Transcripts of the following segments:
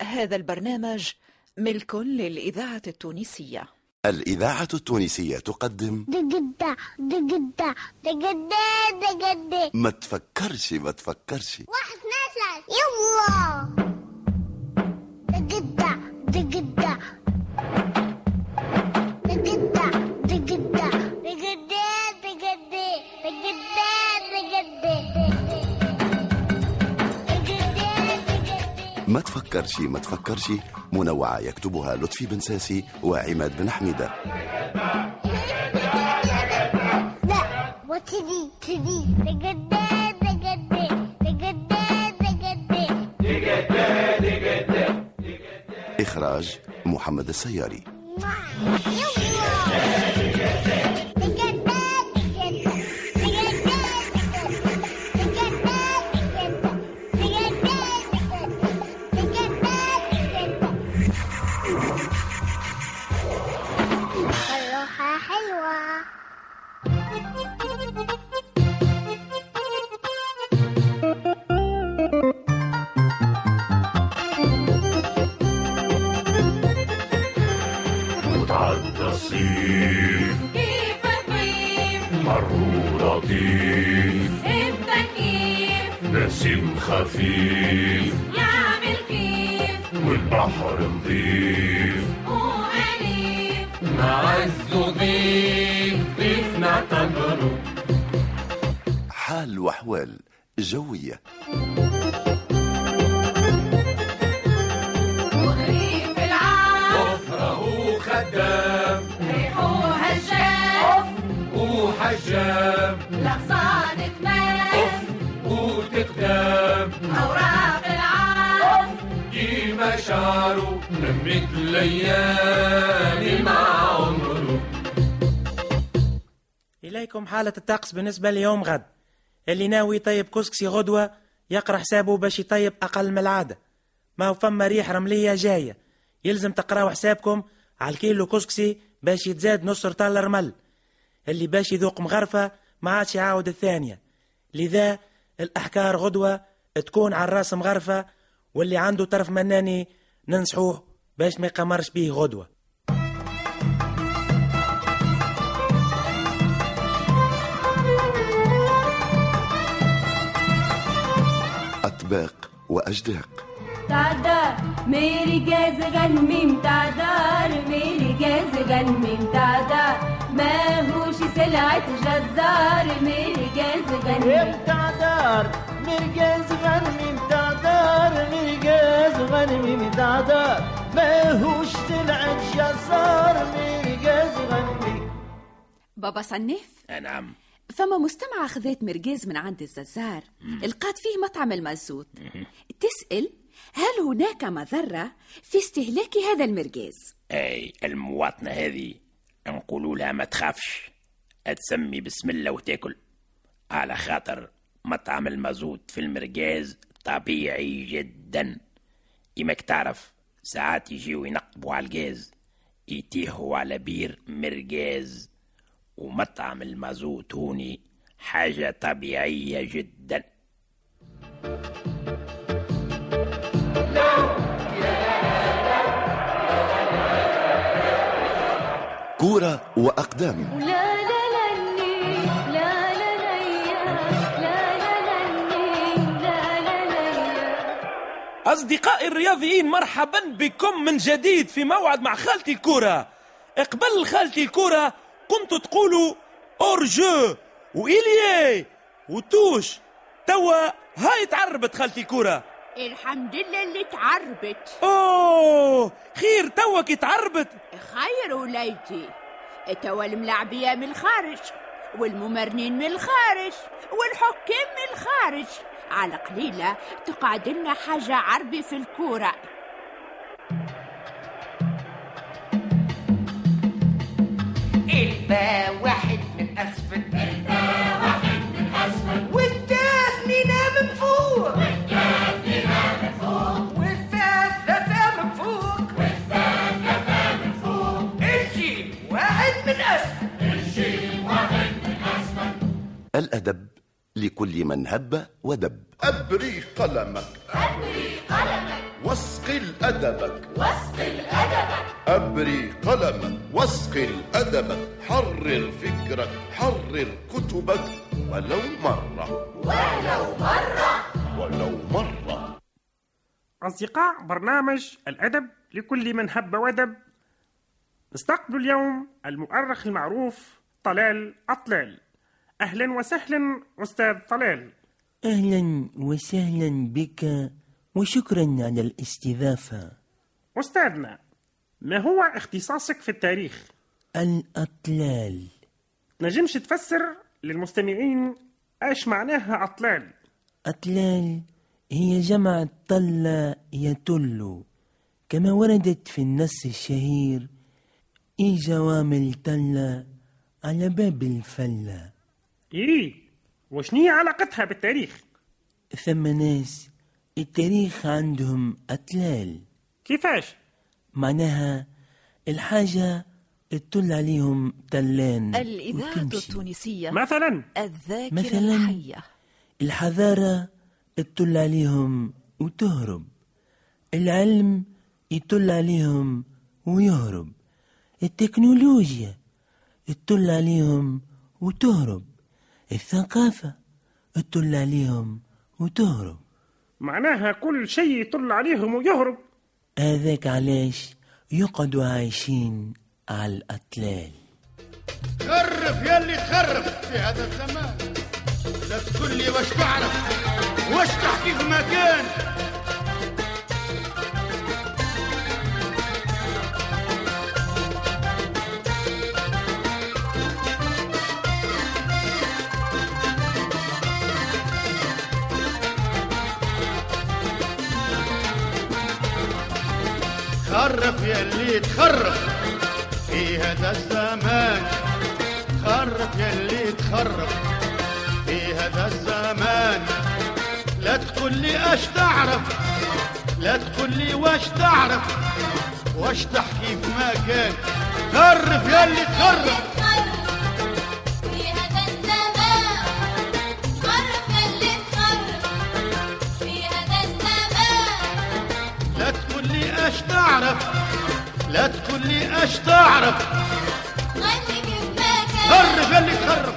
هذا البرنامج ملك للإذاعة التونسية. الإذاعة التونسية تقدم دقدة دقدة دقدة دقدة. ما تفكرش ما تفكرش. واحد اثنين ثلاثة. يلا. ما تفكرش ما تفكرش. منوعة يكتبها لطفي بن ساسي وعماد بن حميدة. لا وتدي تدي إخراج محمد السياري. الصيف كيف الطيف مروا لطيف انت كيف نسيم خفيف. يعمل كيف. والبحر نظيف. وأليف نعز ضيف. ضيف نعتبره حال وأحوال جوية. شعره نمت الليالي مع عمره. إليكم حالة الطقس بالنسبة ليوم غد. اللي ناوي يطيب كسكسي غدوة يقرا حسابه باش يطيب أقل من العادة. ما هو فما ريح رملية جاية. يلزم تقراو حسابكم على الكيلو كسكسي باش يتزاد نص رطال رمل اللي باش يذوق مغرفة ما عادش يعاود الثانية. لذا الأحكار غدوة تكون على الراس مغرفة واللي عنده طرف مناني ننصحوه باش ما يقمرش به غدوة. أطباق وأجداق. تعدار मेरी gas gun meme تعدار मेरी gas gun meme تعدار ما هوش سلعة جزار मेरी गैस गन تعدار मेरी गैस गन غنمي بتاع دار ماهوش طلعت جزار مرقاز غنمي. بابا صنف نعم. فما مستمعة خذت مرقاز من عند الززار. لقات فيه مطعم المازوت تسأل هل هناك مضرة في استهلاك هذا المرقاز أي المواطنة هذه. نقولوا لها ما تخافش. تسمي بسم الله وتاكل. على خاطر مطعم المازوت في المرقاز طبيعي جدا. كيماك تعرف ساعات يجيو ينقبوا على الغاز يتيهوا على بير مرقاز ومطعم المازوت هوني حاجة طبيعية جدا. كورة وأقدام. أصدقائي الرياضيين مرحبا بكم من جديد في موعد مع خالتي الكورة. قبل خالتي الكورة كنتوا تقولوا أورجو وإليي وتوش. توا هاي تعربت خالتي الكورة. الحمد لله اللي تعربت. أوه خير توا كي تعربت. خير وليتي توا الملاعبية من الخارج والممرنين من الخارج والحكام من الخارج. على قليلة تقعد لنا حاجة عربي في الكورة. الباء واحد من أسفل. الباء واحد من أسفل. والثاني نام من فوق من فوق من فوق من فوق الجيم واحد من أسفل. الجيم واحد من أسفل. الأدب لكل من هب ودب. أبري قلمك. أبري قلمك. واسقي أدبك واسقي أدبك أبري قلمك. واسقي أدبك حرر فكرك. حرر كتبك. ولو مرة. ولو مرة. ولو مرة. أصدقاء برنامج الأدب لكل من هب ودب. نستقبل اليوم المؤرخ المعروف طلال أطلال. أهلا وسهلا أستاذ طلال. أهلا وسهلا بك وشكرا على الاستضافة. أستاذنا ما هو اختصاصك في التاريخ؟ الأطلال. نجمش تفسر للمستمعين إيش معناها أطلال. أطلال هي جمع طل يطل كما وردت في النص الشهير إي جوامل طل على باب الفلة إيه وشنية علاقتها بالتاريخ؟ ثم ناس التاريخ عندهم أطلال كيفاش؟ معناها الحاجة تطل عليهم تلان الإذاعة وتمشي. التونسية مثلا الذاكرة مثلاً؟ الحية الحضارة تطل عليهم وتهرب العلم يطل عليهم ويهرب التكنولوجيا تطل عليهم وتهرب الثقافة تطل عليهم وتهرب. معناها كل شيء يطل عليهم ويهرب. هذاك علاش يقعدوا عايشين على الأطلال. خرف يلي تخرف في هذا الزمان. لا تقول لي واش تعرف؟ واش تحكي في مكان؟ خرف يلي تخرف. في هذا الزمان خرف يلي تخرف. في هذا الزمان لا تقول لي اش تعرف لا تقول لي واش تعرف. واش تحكي في مكان خرف يلي تخرف. تعرف لا تقول لي اش تعرف. خليك في مكان خرف يلي تخرف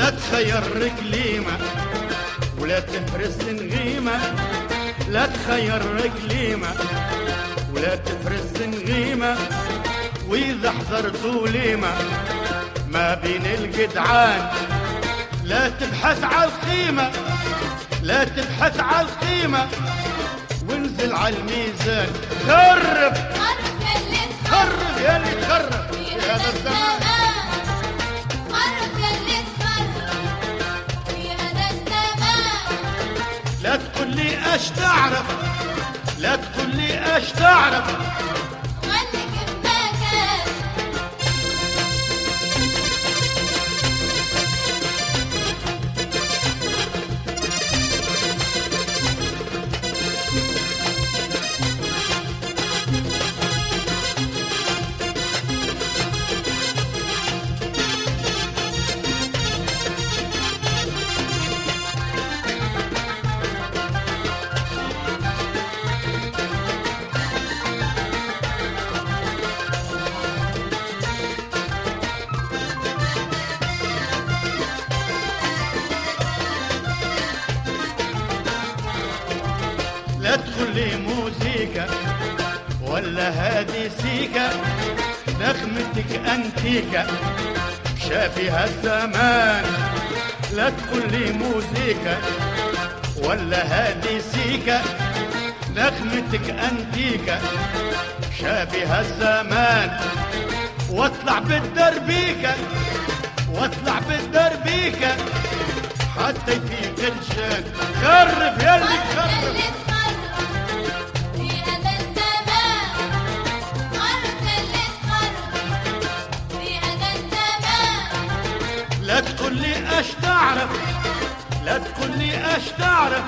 لا تخير كليمة ولا تفرس نغيمة. لا تخير كليمة ولا تفرس نغيمة. وإذا حضرت وليمة ما بين الجدعان لا تبحث على القيمة لا تبحث على القيمة وانزل على الميزان خرف تقول لي اش تعرف. موسيقى ولا هادي سيكا نغمتك انتيكا شافيها الزمان لا تقول لي موسيقى ولا هادي سيكا نغمتك أنتيكة شابه الزمان واطلع بالدربيكة واطلع بالدربيكة حتى يفيق الشان خرب يلي خرب أش تعرف؟ لا تقول لي أش تعرف؟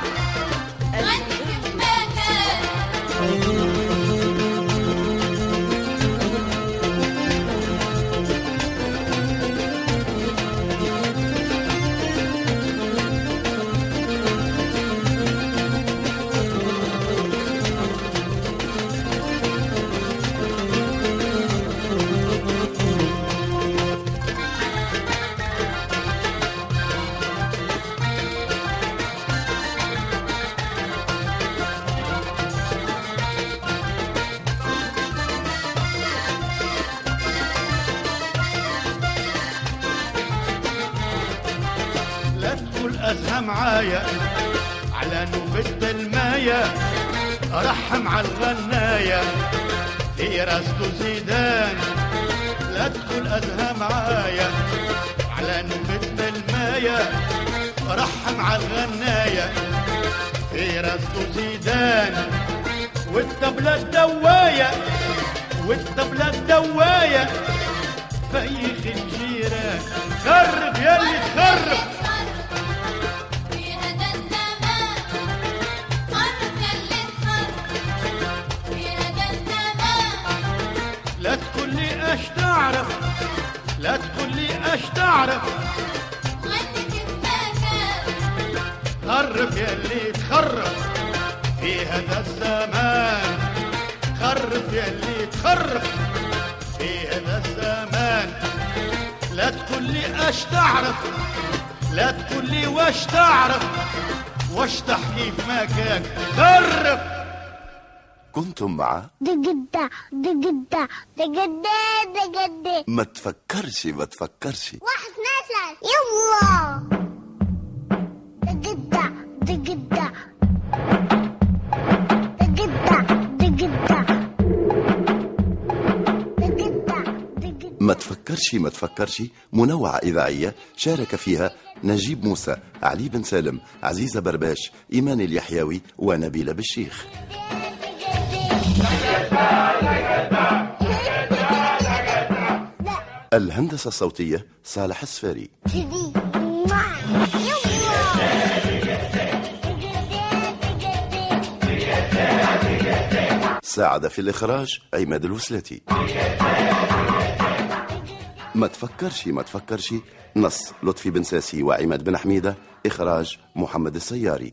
معايا على نوبة الماية رحم على الغناية في راسته زيدان لا تقول أزهى معايا. على نوبة الماية رحم على الغناية في راسته زيدان والطبلة الدواية والطبلة الدواية فيخ الجيران خرب يلي تخرب تعرف لا تقول لي اش تعرف. خرب يا اللي تخرب في هذا الزمان. خرب يا اللي تخرب في هذا الزمان. لا تقول لي اش تعرف لا تقول لي واش تعرف. واش تحكي في مكان خرب كنتم مع دقدة دقدة دقدة دقدة. ما تفكرش ما تفكرش. واحد ثلاثة. يلا. دقدة دقدة. دقدة دقدة. ما تفكرش ما تفكرش. منوعة إذاعية شارك فيها نجيب موسى علي بن سالم عزيزة برباش إيمان اليحيوي ونبيلة بالشيخ. الهندسة الصوتية صالح السفاري. ساعد في الإخراج عماد الوسلاتي ما تفكرش ما تفكرش. نص لطفي بن ساسي وعماد بن حميدة إخراج محمد السياري.